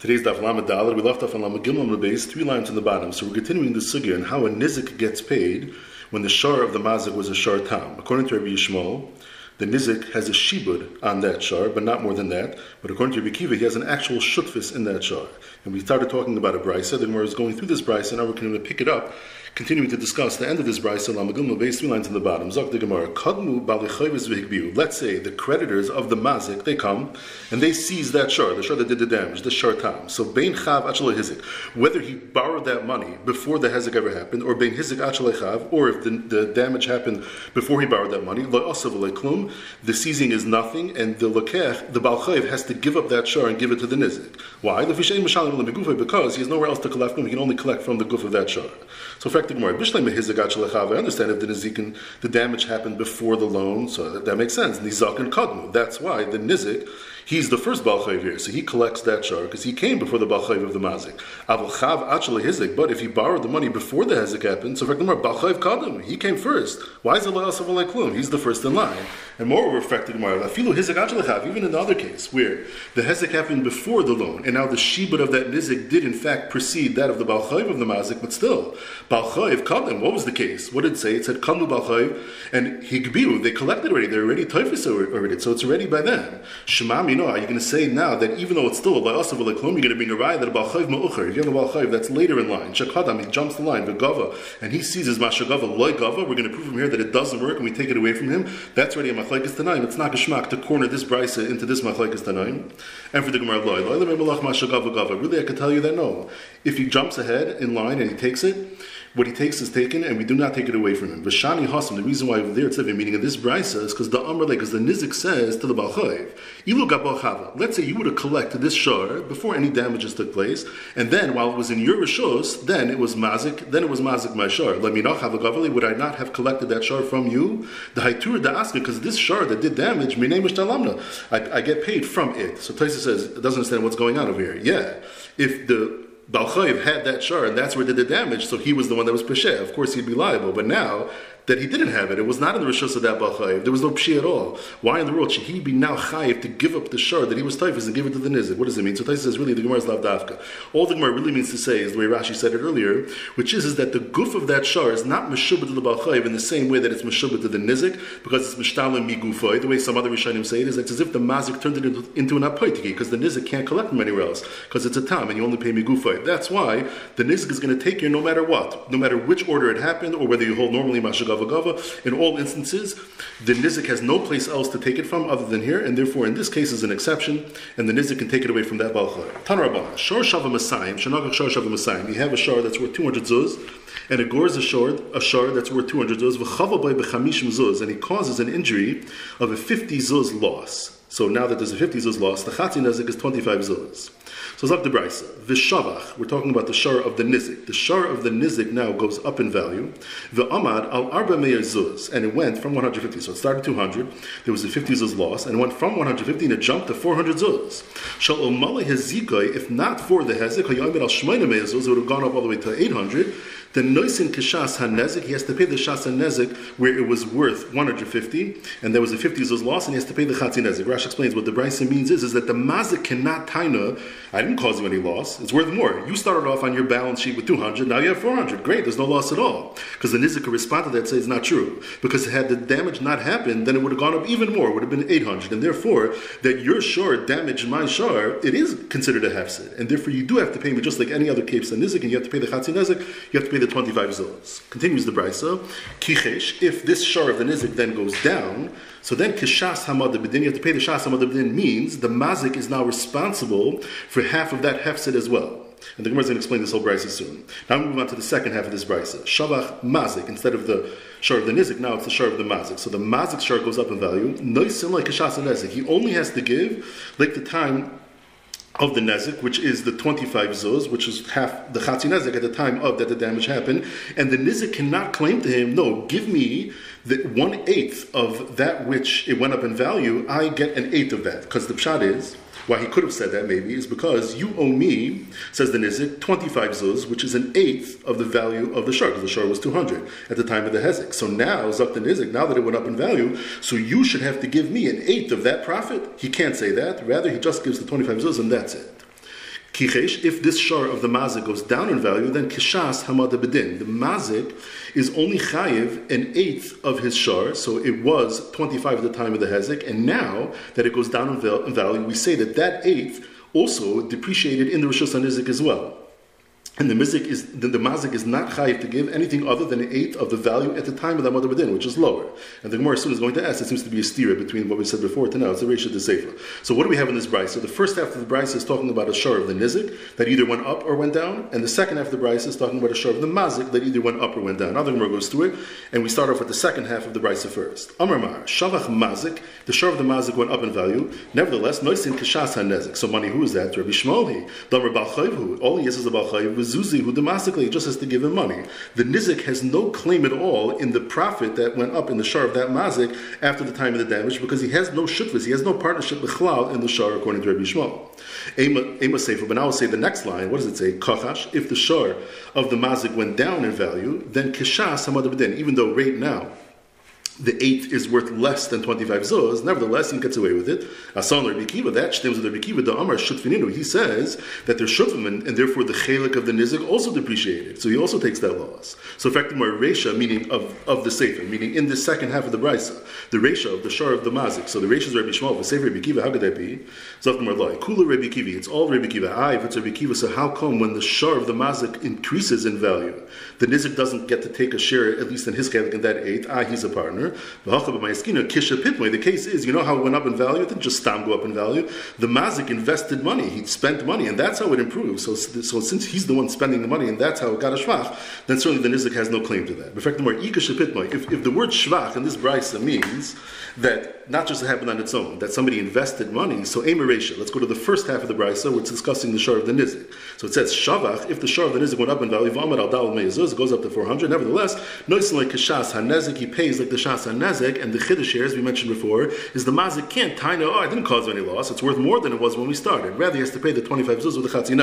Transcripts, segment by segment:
Today's Daf Lamed Dalet. We left off on Lamed Gimel on three lines in the bottom. So we're continuing the sugya and how a nizik gets paid when the shar of the mazik was a shar tam. According to Rabbi Yishmael, the nizik has a shibud on that shar, but not more than that. But according to Rabbi Kiva, he has an actual shutfis in that shar. And we started talking about a brisa. The Gemara is going through this brisa, and now we're going to pick it up continuing to discuss the end of this brisa, Lamagum base three lines in the bottom. Zok the Gemara, Kadmu. Let's say the creditors of the mazik they come and they seize that shar, the shar that did the damage, the shar tam. So bein chav achal hizik, whether he borrowed that money before the hezek ever happened, or bein hizik achal chav, or if the, the, damage happened before he borrowed that money, the seizing is nothing, and the lekech, the balchayiv has to give up that shar and give it to the nizik. Why? Because he has nowhere else to collect from. He can only collect from the goof of that shar. So the Gemara, I understand if the Nizikin, the damage happened before the loan, so that, that makes sense. Nizak and Kadmu. That's why the Nizik He's the first Balchayv here, so he collects that shar because he came before the Balchayv of the Mazik. But if he borrowed the money before the Hezek happened, so example, Balchayv Kadim, he came first. Why is Allah Klum? He's the first in line. And moreover, Gemara, Afilu Hizek even in the other case, where the Hezek happened before the loan, and now the Shibud of that Nizik did in fact precede that of the Balchayv of the Mazik, but still, Balchayv Kadim, what was the case? What did it say? It said Kamu Balchayv and Higbiu, they collected already, they're already Typhus already, so it's already by then. Shemami know, are you going to say now that even though it's still a Ba'asav you're going to bring a raya that a Balchayv Ma'ucher, if you have a Balchayv that's later in line, Shakadam, he jumps the line, V'gava, and he sees his Mashagava, Loy Gava, we're going to prove from here that it doesn't work and we take it away from him. That's already a Machlaikis Tanaim. It's not Geshmak to corner this Brisa into this Machlaikis Tanaim. And for the Gemara, Loy, Loy. Really, I could tell you that no. If he jumps ahead in line and he takes it, what he takes is taken, and we do not take it away from him. Vashani Hasim, the reason why over there it's meaning of this brisa is because the Amr, because the Nizik says to the Balchayiv, Ilu Chava. Let's say you would have collected this shar before any damages took place, and then while it was in your Rishos, then it was Mazik, then it was Mazik my shar. Let me not have a Gavali, would I not have collected that shar from you? The Haitur da ask because this shar that did damage, my name is. I, I get paid from it. So Tosafos says, it doesn't understand what's going on over here. Yeah. If the Balchayiv had that shard, and that's where it did the damage, so he was the one that was Peshe. Of course, he'd be liable. But now, that he didn't have it. It was not in the Rishos of that Balchayiv. There was no Pshi at all. Why in the world should he be now Chayiv to give up the shard that he was Taifas and give it to the Nizik? What does it mean? So Tosafos says really the Gemara is Lavdavka. All the Gemara really means to say is the way Rashi said it earlier, which is, is that the goof of that shard is not Meshubah to the Balchayiv in the same way that it's Meshubah to the Nizik, because it's Mishtalim Migufay. The way some other Rishonim say it is it's as if the Mazik turned it into, into an Apoitiki, because the Nizik can't collect from anywhere else, because it's a Tam and you only pay Migufay. That's why the Nizik is going to take you no matter what, no matter which order it happened, or whether you hold normally Mashagava Gava. In all instances, the nizik has no place else to take it from other than here, and therefore in this case is an exception, and the nizik can take it away from that balchar. Tanarabah, shor shava masayim, shanagach shor shava masayim. You have a shor that's worth 200 zuz, and a shor, a shor that's worth 200 zuz, v'chava bechamishim zuz, and he causes an injury of a 50 zuz loss. So now that there's a 50 zuz loss, the chatzin nezik is 25 zuz. So Zak the Brisa, Vishavach, we're talking about the shar of the Nizik. The shar of the Nizik now goes up in value. The Amad al Arba Meir Zuz, and it went from 150. So it started 200, there was a 50 Zuz loss, and it went from 150 and it jumped to 400 Zuz. Shal Omale Hezikoi, if not for the Hezek, Hayyamid al Shmaina Meir Zuz, it would have gone up all the way to 800 then noisin kishas hanezik, he has to pay the shas hanezik where it was worth 150, and there was a 50 zuz loss, and he has to pay the chatzi nezik. Rash explains what the brisa means is, is that the mazik cannot taina, I didn't cause you any loss, it's worth more. You started off on your balance sheet with 200, now you have 400. Great, there's no loss at all. Because the nizik could respond to that say it's not true. Because had the damage not happened, then it would have gone up even more, it would have been 800. And therefore, that your shore damaged my shore, it is considered a hefset. And therefore, you do have to pay me just like any other capes and nizik, and you have to pay the chatzi nezik, you have to pay the 25 zillas. Continues the brisa. Kichesh, if this shar of the nizik then goes down, so then kishas hamad bedin, you have to pay the shas hamad bedin means the mazik is now responsible for half of that hefset as well. And the Gemara is going to explain this whole brisa soon. Now we move on to the second half of this brisa. Shavach mazik, instead of the shar of the nizik, now it's the shar of the mazik. So the mazik shar goes up in value. Noisim like kishas and nizik. He only has to give like the time of the nezik, which is the 25 zuz, which is half the chatzi nezik at the time of that the damage happened, and the nizik cannot claim to him, no, give me the one eighth of that which it went up in value. I get an eighth of that because the pshat is why he could have said that maybe is because you owe me, says the Nizik, 25 zuz, which is an eighth of the value of the shar, because the shar was 200 at the time of the Hezek. So now, Zak the Nizik, now that it went up in value, so you should have to give me an eighth of that profit. He can't say that. Rather, he just gives the 25 zuz and that's it. Kichesh, if this shar of the mazik goes down in value, then kishas hamad bedin. The mazik is only chayiv an eighth of his shar, so it was 25 at the time of the hezek, and now that it goes down in value, we say that that eighth also depreciated in the Rosh Hashanah as well. And the mizik is the, the mazik is not chayiv to give anything other than an eighth of the value at the time of the mother bedin, which is lower. And the Gemara soon is going to ask. It seems to be a stira between what we said before to now. It's a ratio to sefer. So what do we have in this brisa? So the first half of the brisa is talking about a shar of the nizik that either went up or went down, and the second half of the brisa is talking about a shar of the mazik that either went up or went down. Now the Gemara goes through it, and we start off with the second half of the brisa first. Amar Mar shavach mazik. The shar of the mazik went up in value. Nevertheless, noisin kashas hanezik. So money, who is that? Rabbi Shmoli. All he is is a balchayiv. Zuzi who the basically just has to give him money. The nizik has no claim at all in the profit that went up in the shar of that mazik after the time of the damage because he has no shutvis, he has no partnership with chlal in the shar according to Rabbi Yishmael. Ema Sefer, but now I'll say the next line. What does it say? Kachash. If the shar of the mazik went down in value, then kishas hamad Even though right now the eighth is worth less than 25 zuz, nevertheless, he gets away with it. Asan Rabbi Kiva, that stems with Rabbi Kiva, the Amar Shutfininu, he says that they're shutfim, and, therefore the chelik of the nizik also depreciated. So he also takes that loss. So effectively, resha, meaning of, of the sefer, meaning in the second half of the brisa, the resha of the shar of the mazik. So the resha is Rabbi Yishmael, the sefer Rabbi Kiva, how could that be? Zaftim Arlai, Kula Rabbi Kiva, it's all Rabbi Kiva. If it's Rabbi Kiva, so how come when the shar of the mazik increases in value, the nizik doesn't get to take a share, at least in his chelik, in that eighth? Ah, he's a partner. The case is, you know how it went up in value? It didn't just stam go up in value. The mazik invested money. He spent money, and that's how it improved. So, so since he's the one spending the money, and that's how it got a shvach, then certainly the nizik has no claim to that. In fact, the more if, if the word shvach in this brisa means that not just it happened on its own, that somebody invested money, so Emaresha, let's go to the first half of the brisa, which is discussing the shar of the nizik. So it says shavach, if the shar of the nizik went up in value, v'amad it goes up to 400. Nevertheless, noisin like kashas hanezik, he pays like the shas hanezik and the chiddush shares we mentioned before is the mazik can't taina. Oh, I didn't cause any loss. It's worth more than it was when we started. Rather, he has to pay the twenty five zuz with the chatzi. In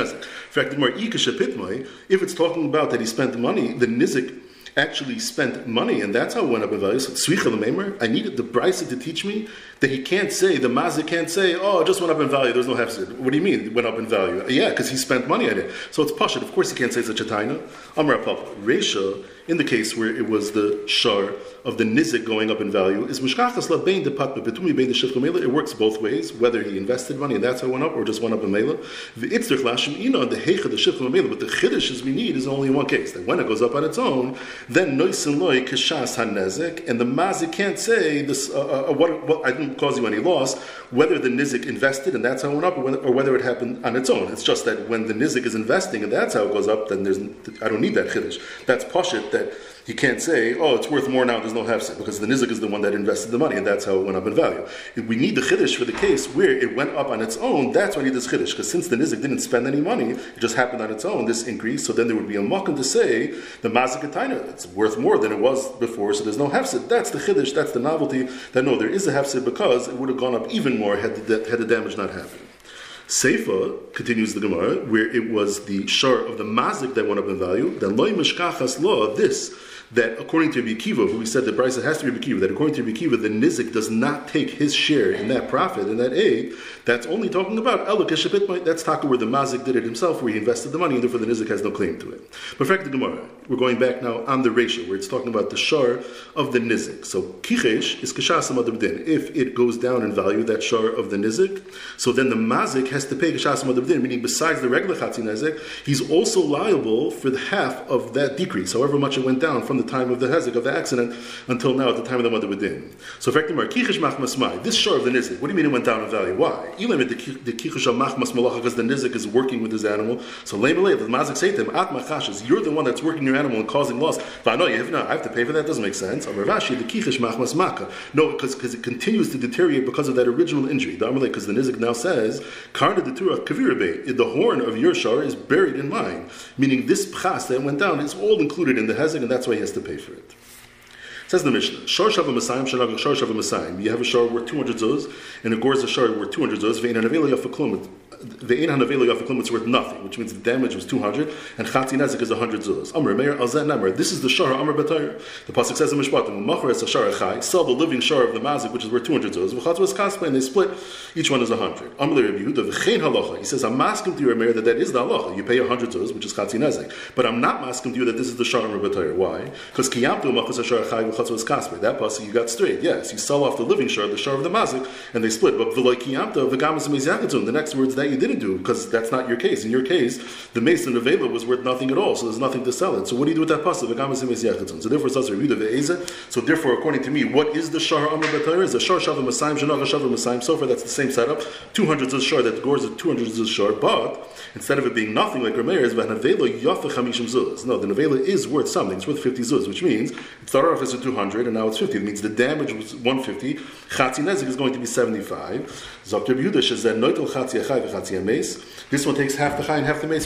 fact, the more if it's talking about that he spent money, the nizik actually spent money, and that's how it went up in value. So I needed the brisa to teach me that he can't say, the mazik can't say, oh, it just went up in value, there's no hefsid. What do you mean it went up in value? Yeah, because he spent money on it. So it's pashut. Of course he can't say such a taina. Amr Papa. Resha, in the case where it was the shar of the nizik going up in value, is mishkachas bein de patma betumi bein de It works both ways, whether he invested money and that's how it went up, or just went up in mela. V'itzrich lashim ina the heicha the shifchum mela. But the chiddush we need is only in one case. That when it goes up on its own, then noisin loy kashas hanezik, and the mazik can't say this. Uh, uh, what, what I didn't didn't cause you any loss, whether the nizik invested and that's how it went up, or whether, or whether, it happened on its own. It's just that when the nizik is investing and that's how it goes up, then there's I don't need that chiddush. That's poshit that you can't say, oh, it's worth more now, there's no hefsek, because the nizik is the one that invested the money, and that's how it went up in value. If we need the chiddush for the case where it went up on its own, that's why we need this chiddush, because since the nizik didn't spend any money, it just happened on its own, this increase, so then there would be a makkah to say, the mazikataina, it's worth more than it was before, so there's no hefsek. That's the chiddush, that's the novelty, that no, there is a hefsek because it would have gone up even more had the, had the damage not happened. Seifa continues the Gemara, where it was the shar of the mazik that went up in value, then loy mishkachas law, this that according to Bikiva, who we said the Brisa has to be Bikiva, that according to Bikiva, the Nizik does not take his share in that profit, in that aid, that's only talking about Elok that's talking where the Mazik did it himself, where he invested the money, and therefore the Nizik has no claim to it. But fact the Gemara, we're going back now on the ratio, where it's talking about the shar of the Nizik. So Kichesh is Kashasam Adabdin. If it goes down in value, that shar of the Nizik, so then the Mazik has to pay Kashasam Adabdin, meaning besides the regular Chatzi Nizik, he's also liable for the half of that decrease, however much it went down from from the time of the hezek of the accident until now at the time of the mother within. So this shore of the nizik. What do you mean it went down in value? Why? Because the nizik is working with his animal. So the mazik say to him, at machashes, you're the one that's working your animal and causing loss. But I know you have no, I have to pay for that. Doesn't make sense. the kichush machmas maka. No, because because it continues to deteriorate because of that original injury. Because the nizik now says, karna kavirabe. The horn of your shore is buried in mine, meaning this pchas that went down is all included in the hezek, and that's why he has to pay for it. Says the Mishnah, Shor Shav Masayim Shalav Shor Shav Masayim. You have a shor worth 200 zuz, and a gorz a shor worth 200 zuz, vein and aveli of. The ein hanavela yafiklim it's worth nothing, which means the damage was 200, and chati nezik is 100 zuz. Amr meir alzen namr. This is the shara amr b'tayr. The pasuk says in Mishpatim, "Machar es shara chai." Sell the living shara of the mazik, which is worth 200 zuz. V'chatz was kaspa, and they split. Each one is 100. Amr Rabbi Yehuda v'chein halacha. He says, "I'm masking to you, Meir, that that is the halacha. You pay 100 zuz, which is chati nezik. But I'm not masking to you that this is the shara amr b'tayr. Why? Because kiyamtu machar es shara chai v'chatz was kaspa. That pasuk you got straight. Yes, you sell off the living shara, the shara of the mazik, and they split. But v'loy kiyamta v'gamas meziyakatzum. The next words that you didn't do because that's not your case. In your case, the mason of Ava was worth nothing at all, so there's nothing to sell it. So what do you do with that pasuk? So therefore, so therefore, according to me, what is the shar amr b'tayr? Is the shar shavim masayim shanach shavim masayim. So far, that's the same setup. Two hundreds of shar that gores at two hundreds of shar, but instead of it being nothing like Rameir is yafa chamishim zuz. No, the nevela is worth something. It's worth fifty zuz, which means it started off as a two hundred and now it's fifty. It means the damage was one fifty. Chatzi nezik is going to be seventy five. Achai. This one takes half the chai and half the mace.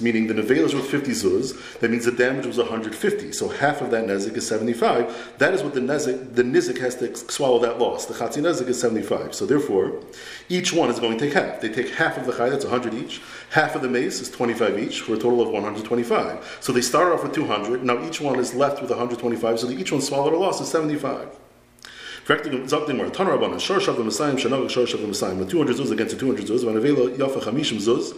Meaning the nevela is worth 50 zuz. That means the damage was 150. So half of that nezik is 75. That is what the nezik, the nizik has to swallow that loss. The chatzi nezik is 75. So therefore, each one is going to take half. They take half of the chai, that's 100 each. Half of the mace is 25 each, for a total of 125. So they start off with 200. Now each one is left with 125. So each one swallowed a loss of 75. Correcting something more. Rabbanan, Shor Shav the Messiah, Shanag Shor Shav the Messiah. The 200 zuz against the 200 zuz, Vanavela Yafa Chamishim zuz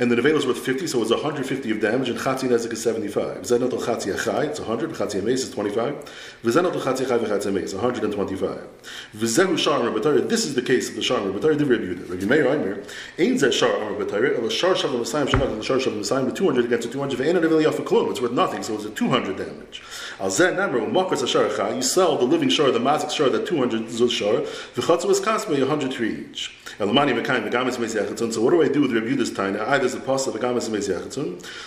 and the Nevela is worth 50, so it's 150 of damage, and Chatzi Nezik is 75. Zenot al Chatzi Achai, it's 100, Chatzi Ames is 25. V'zenot al Chatzi Achai v'Chatzi Ames, 125. V'zehu Shar Amr B'Tayr, this is the case of the Shar Amr B'Tayr, Rabbi Yehuda. Rabbi Meir Aimer, Ein Zeh Shar Amr B'Tayr, El Shar Shav L'Masayim Shanat El Shar Shav L'Masayim, the 200 against the 200, V'ein Nevela Yafa Klum, it's worth nothing, so it's a 200 damage. Al Zeh Namr, U'makras HaShar Achai, you sell the living Shar, the Mazik Shar, the 200 Zuz Shar, V'chatzu is Kasmei, 103 each. Elamani Mekayim, V'gamis Mezi Achatzon, so what do I do with Rabbi Yehuda's time? Either there's a pasuk,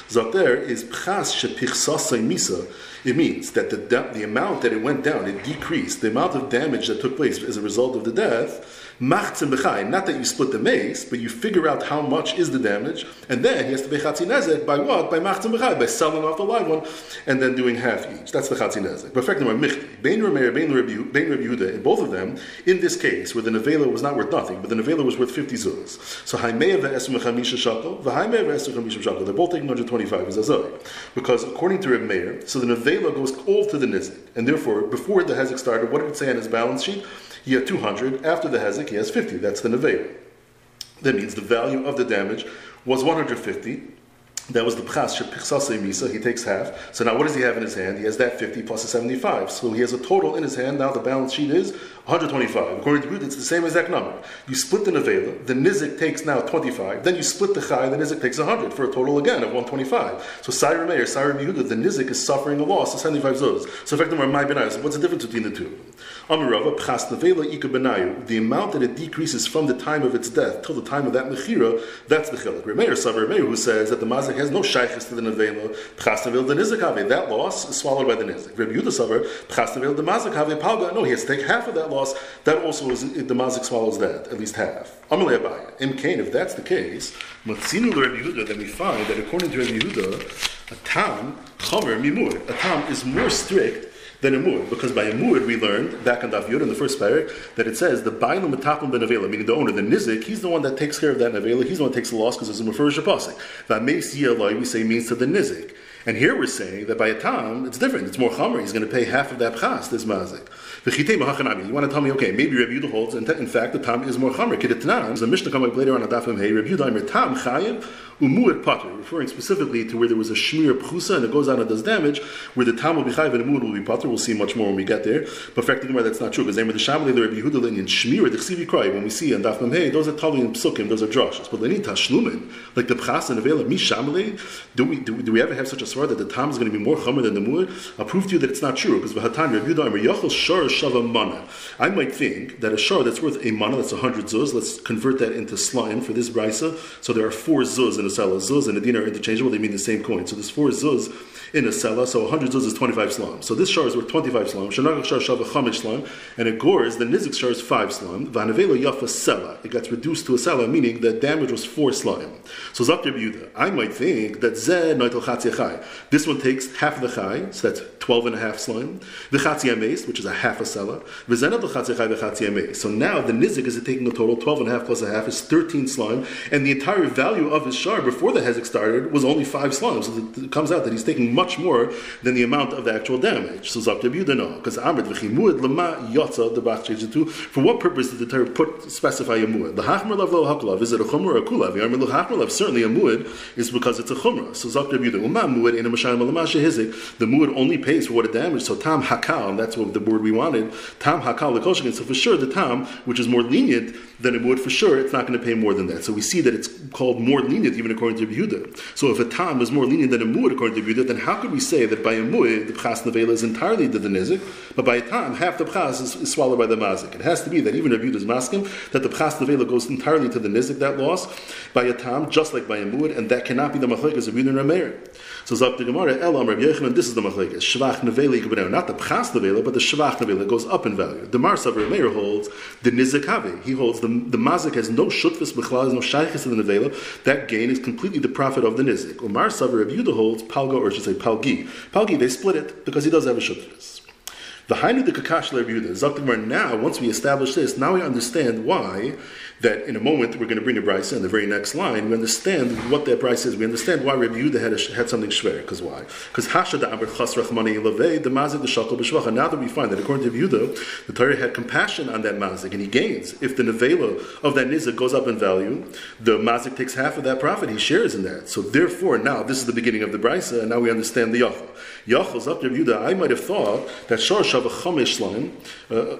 Zot there is pchas shepichsasay misa. It means that the, the amount that it went down, it decreased. The amount of damage that took place as a result of the death Machtzim b'chai, not that you split the mace, but you figure out how much is the damage, and then he has to be chatzi nezek by what? By machtzim b'chai, by selling off the live one, and then doing half each. That's the chatzi nezek. But fact number michti, bein Rameir, bein Rabbi Yehuda, in both of them, in this case, where the nevela was not worth nothing, but the nevela was worth 50 zuz. So haimeya ve'esu mechamisha shakel, v'haimeya ve'esu mechamisha shakel. They're both taking 125 as azoi. Because according to Rabbi Meir, so the nevela goes all to the nizik, and therefore, before the hezek started, what did it say on his balance sheet? He had 200. After the Hezek, he has 50. That's the Nevela. That means the value of the damage was 150. That was the pchas shepichsase misa. He takes half. So now, what does he have in his hand? He has that fifty plus a seventy-five. So he has a total in his hand. Now the balance sheet is 125. According to Good, it's the same exact number. You split the Nevela, the Nizik takes now 25, then you split the Chai, the Nizik takes 100 for a total again of 125. So Saira Meir, Saira Yehuda, the Nizik is suffering a loss of 75 zuz. So effectively, my benayos, what's the difference between the two? Amirava, Pchas Nevela Ika Benayu, the amount that it decreases from the time of its death till the time of that Mechira, that's the Chilik. Remeir, Savar Meir, who says that the Mazik has no Shaykhis to the Nevela, Pchas Nevela, the Nizik Have, that loss is swallowed by the Nizik. Rabbi Yehuda Savar, Pchas Nevela, the Mazik Have, no, he has to take half of that loss that also is the mazik swallows that, at least half. Amalei Abaya. Im Kain, if that's the case, Matzinu Rabbi Yehuda, then we find that according to Rabbi Yehuda, a tam, chomer mimur, a tam is more strict than a because by a we learned back on Daf Yud in the first parak that it says the bailu ben avela, meaning the owner, the nizik, he's the one that takes care of that avela, he's the one that takes the loss because it's a mufurish apasik. That meis we say means to the nizik. And here we're saying that by a tam, it's different. It's more chamer. He's going to pay half of that chas, this mazik. You want to tell me, okay, maybe Rabbi Yehuda holds, and in fact, the tam is more chamer. Kidetnan, the Mishnah comes later on a dafim hey, Rabbi Yehuda, tam chayiv, umuad pater, referring specifically to where there was a shmir pchusa and it goes out and does damage, where the tam will be chayiv and umuad will be pater. We'll see much more when we get there. But fact that's not true, because the Shamali, the Rabbi Yehuda, in shmir, the chsivi cry, when we see on dafim hey, those are tali and psukim, those are drushes. But lenit tashlumin, like the pchas and avela, mi shamali, do we, do, do we ever have such a svar that the tam is going to be more chamer than the muad? I'll prove to you that it's not true, because v'hatan Rabbi Yehuda, yachol shor shava mana. I might think that a shor that's worth a mana, that's a hundred zuz, let's convert that into slime for this brisa. So there are four zuz in a selah. Zuz and a dinar are interchangeable, they mean the same coin. So there's four zuz in a selah, so 100 zuz is 25 slime. So this shor is worth 25 slime. Shanagach shor shava chamish slime, and it gores, the nizik shor is 5 slime. Vanavela yafa selah. It gets reduced to a selah, meaning the damage was 4 slime. So Zakir Yehuda, I might think that zeh noitel chatzechai. This one takes half the chai, so that's 12 and a half slime. The chatzi ames, which is a half a sela. V'zenat l'chatzi chai v'chatzi ames. So now the nizik is taking a total 12 and a half plus a half is 13 slime, and the entire value of his shar before the hezek started was only five slimes. So it comes out that he's taking much more than the amount of the actual damage. So Zakta Yehuda no, because Amrit v'chimuad lema yotza the bach For what purpose did the Torah put specify a muad? The hachmer lav lo haklav is it a chumrah or a kulav? Lav certainly a muad is because it's a chumrah. So Zakta Yehuda uma muad in a mashayim alamasha hizik. The muad only pays for what it damaged. So tam hakal, and that's what the word we wanted. Tam hakal lekoshikin. So for sure the tam, which is more lenient than it would for sure, it's not going to pay more than that. So we see that it's called more lenient even according to Yehuda. So if a tam is more lenient than a muad according to Yehuda, then how could we say that by a muad the pchas nevela is entirely to the nizik, but by a tam half the pchas is, is, swallowed by the mazik? It has to be that even if Yehuda is masking that the pchas nevela goes entirely to the nizik that loss by a tam, just like by a muad, and that cannot be the machlekes of Yehuda and Rameir. So Zab the Gemara, Elam Rabbi Yochanan, this is the machlekes. Shvach nevela not the pchas nevela, but the shvach nevela goes up in value. The Mar Savar Meir holds the nizik He holds the the mazik has no shutfis b'chlal, has no shaykhis in the nevela. That gain is completely the profit of the nizik. Umar Savar Rabbi Yehuda holds palga, or should say palgi. Palgi, they split it because he does have a shutfis. The Hainu the Kakash Yehuda, Zaktimar, now, once we establish this, now we understand why that in a moment we're going to bring a price in the very next line. We understand what that price is. We understand why Rabbi Yehuda had, had something shver. Because why? Because Hasha da Aber Chas Rachmani Levei the Mazik the Shakal B'Shvacha. Now that we find that according to Yehuda, the Torah had compassion on that Mazik and he gains. If the nevela of that Nizak goes up in value, the Mazik takes half of that profit. He shares in that. So therefore, now this is the beginning of the brisa, and now we understand the Yachal. Yachal's up to Yehuda. I might have thought that Shor Shava Chomesh Line. Uh,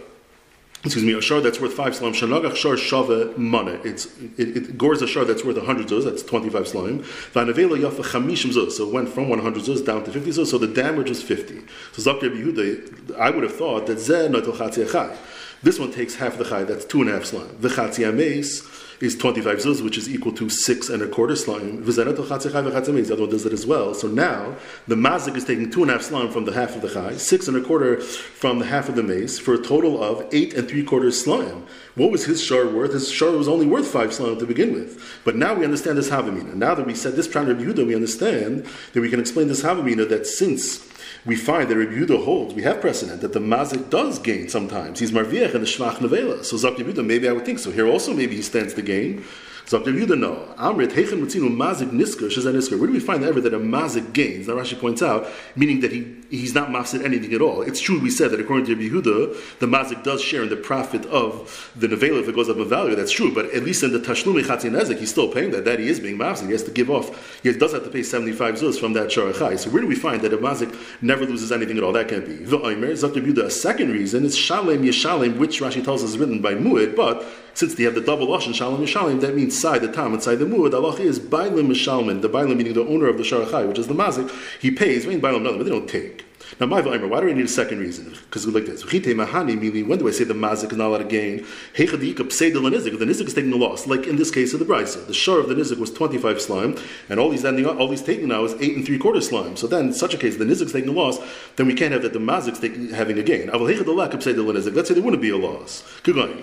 excuse me, a shar that's worth five slime, shanagach shar shava mana. It's it, it gores a shar that's worth hundred zuz, that's twenty five slime. Vanavela yafa chamishim zuz, so it went from one hundred zuz down to fifty zuz, so the damage is fifty. So Zakir Yehuda, I would have thought that zeh notel This one takes half the chai, that's two and a half slime. The chatzia meis is 25 zuz, which is equal to six and a quarter slime. The other one does it as well. So now the mazik is taking two and a half slime from the half of the chai, six and a quarter from the half of the mace, for a total of eight and three quarters slime. What was his shar worth? His shar was only worth five slime to begin with. But now we understand this havamina. Now that we said this Pran Yehuda, we understand that we can explain this havamina that since we find that Rabbi Yehuda holds, we have precedent, that the mazik does gain sometimes. He's marviach in the shvach nevela. So Zak Yehuda, maybe I would think so. Here also, maybe he stands to gain. Dr. Yehuda, no. Amrit, Matzinu, Mazik Nisker, Shazan Nisker. Where do we find ever that a Mazik gains? Now Rashi points out, meaning that he, he's not mafsid anything at all. It's true we said that according to Yehuda, the Mazik does share in the profit of the Nevela if it goes up in value. That's true, but at least in the Tashlumi Chatzin he's still paying that. That he is being mafsid. He has to give off, he does have to pay 75 zuz from that Sharachai. So where do we find that a Mazik never loses anything at all? That can't be. The Oimer, Dr. Yehuda, a second reason is Shalem Yeshalem, which Rashi tells us is written by Muad, but since they have the double Lashon Shalom Yeshalem, that means side the Tam inside the Muad. The Allah is Bailim Mishalman, the Bailim meaning the owner of the Sharachai, which is the Mazik. He pays, I mean Bailim, nothing, but they don't take. Now, my why do I need a second reason? Because we like this. When do I say the mazik is not allowed to gain? The nizik The nizik is taking a loss, like in this case of the brisa. The share of the nizik was 25 slime, and all he's ending all he's taking now is eight and three quarter slime. So then, in such a case, the nizik is taking a loss, then we can't have that the mazik's taking, having a gain. Let's say there wouldn't be a loss.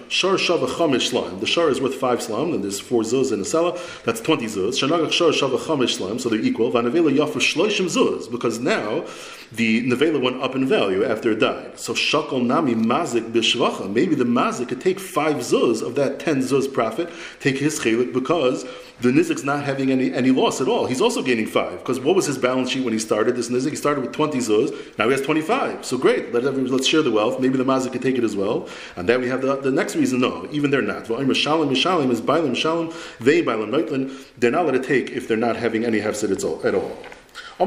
Shar shava chamish slime. The shar is worth five slime, and there's four zuz in the cellar. That's 20 zuz. Shanagach shar shava chamish slime, so they're equal. Vanavela yafu shloishim zuz, because now the nevela went up in value after it died. So shakal nami mazik bishvacha. Maybe the mazik could take five zuz of that ten zuz profit, take his chelik because the nizik's not having any, any loss at all. He's also gaining five because what was his balance sheet when he started this nizik? He started with twenty zuz. Now he has twenty five. So great. Let let's share the wealth. Maybe the mazik could take it as well. And then we have the, the next reason. No, even they're not. Mishalim is shalom. They bailim. They're not allowed to take if they're not having any hefset at all. We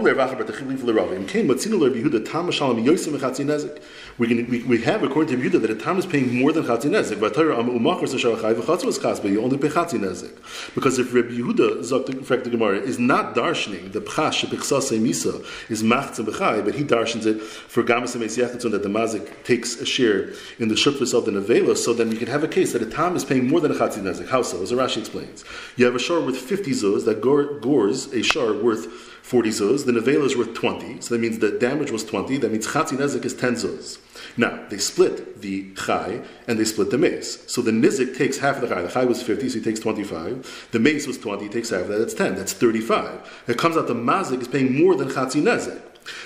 can we, we have according to Yehuda that a tam is paying more than chatzin nezek. Um, but you only pay chatzin nezek. Because if Rabbi Yehuda zok the Gemara is not darshaning the pchash shepichsase misa is machzim b'chai, but he darshans it for gamas and that the mazik takes a share in the shutfus of the nevela. So then you can have a case that a tam is paying more than a chatzin nezek. How so? As Rashi explains, you have a shar worth fifty zuz that gores a shar worth forty zuz zuz, the nevela is worth 20. So that means the damage was 20. That means chatzi nezik is 10 zuz. Now, they split the chai and they split the mace. So the nizik takes half of the chai. The chai was 50, so he takes 25. The mace was 20, he takes half of that. That's 10. That's 35. It comes out the mazik is paying more than chatzi nezik.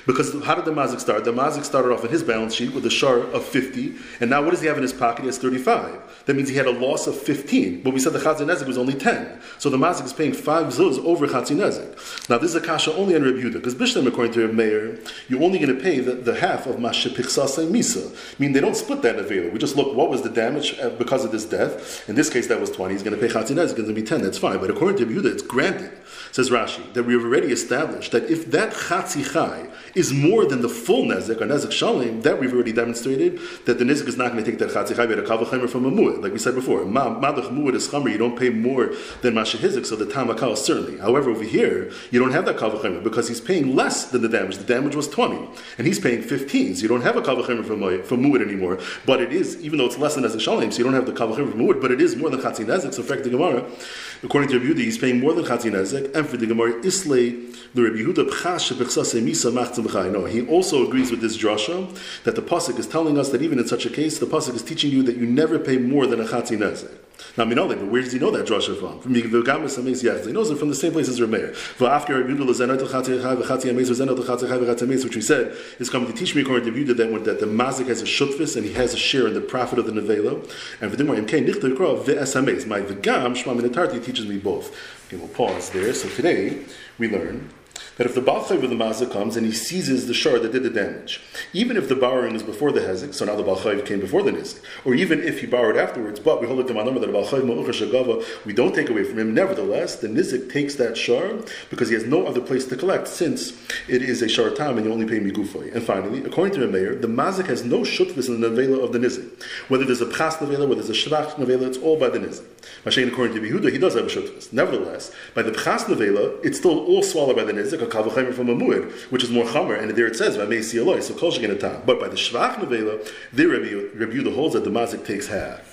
Because how did the mazik start? The mazik started off in his balance sheet with a shar of 50, and now what does he have in his pocket? He has 35. That means he had a loss of 15. But we said the chatzin nezik was only 10. So the mazik is paying 5 zuz over chatzin nezik. Now this is a kasha only on Reb because Bishlam, according to Reb Meir, you're only going to pay the, the half of mashipichsasa misa. I mean, they don't split that in We just look, what was the damage uh, because of this death? In this case, that was 20. He's going to pay chatzin nezik, it's going to be 10. That's fine. But according to Reb it's granted, says Rashi, that we have already established that if that chatzi chai is more than the full nezik or nezik shalim, that we've already demonstrated that the nezik is not going to take that chatzich chai a kavachemer from a muad, like we said before. Madach muad is chamer, you don't pay more than mashahizik, so the tamakal certainly. However, over here you don't have that kavachemer because he's paying less than the damage. The damage was twenty, and he's paying fifteen, so you don't have a kavachemer from from muad anymore. But it is, even though it's less than nezik shalim, so you don't have the kavachemer from muad, but it is more than chatzich nezik. So, fact the Gemara, according to Rabbi he's paying more than chatzich nezik, and for the Gemara islay the Rabbi Yehuda pchash He also agrees with this drasha that the pasuk is telling us that even in such a case, the pasuk is teaching you that you never pay more than a chatzi nezek. Now, but where does he know that drasha from? From He knows it from the same place as Rameir. Which we said is coming to teach me according to Yehuda that, that the mazik has a shutfis and he has a share in the profit of the nevela. And imkain nichter krov ve'esames. My v'gam shma minatarti teaches me both. Okay, we'll pause there. So today we learn that if the Baal of the Mazah comes and he seizes the shard that did the damage, even if the borrowing is before the Hezek, so now the Baal came before the Nizik, or even if he borrowed afterwards, but we hold it to Manamah that the Baal Shagava, we don't take away from him, nevertheless, the Nizik takes that shard because he has no other place to collect since it is a shard time and you only pay Migufay. And finally, according to the Meir, the Mazik has no shutvis in the Nevela of the Nizik. Whether there's a Pras Nevela, whether there's a Shrach Nevela, it's all by the Nizik. Mashain, according to Yehuda, he does have a shutvis. Nevertheless, by the Pras Nevela, it's still all swallowed by the Nizik, kavachemer from a muad, which is more chamer, and there it says v'mei sialoi, so kol But by the shvach nevela, there Rabbi Yehuda holds that the mazik takes half.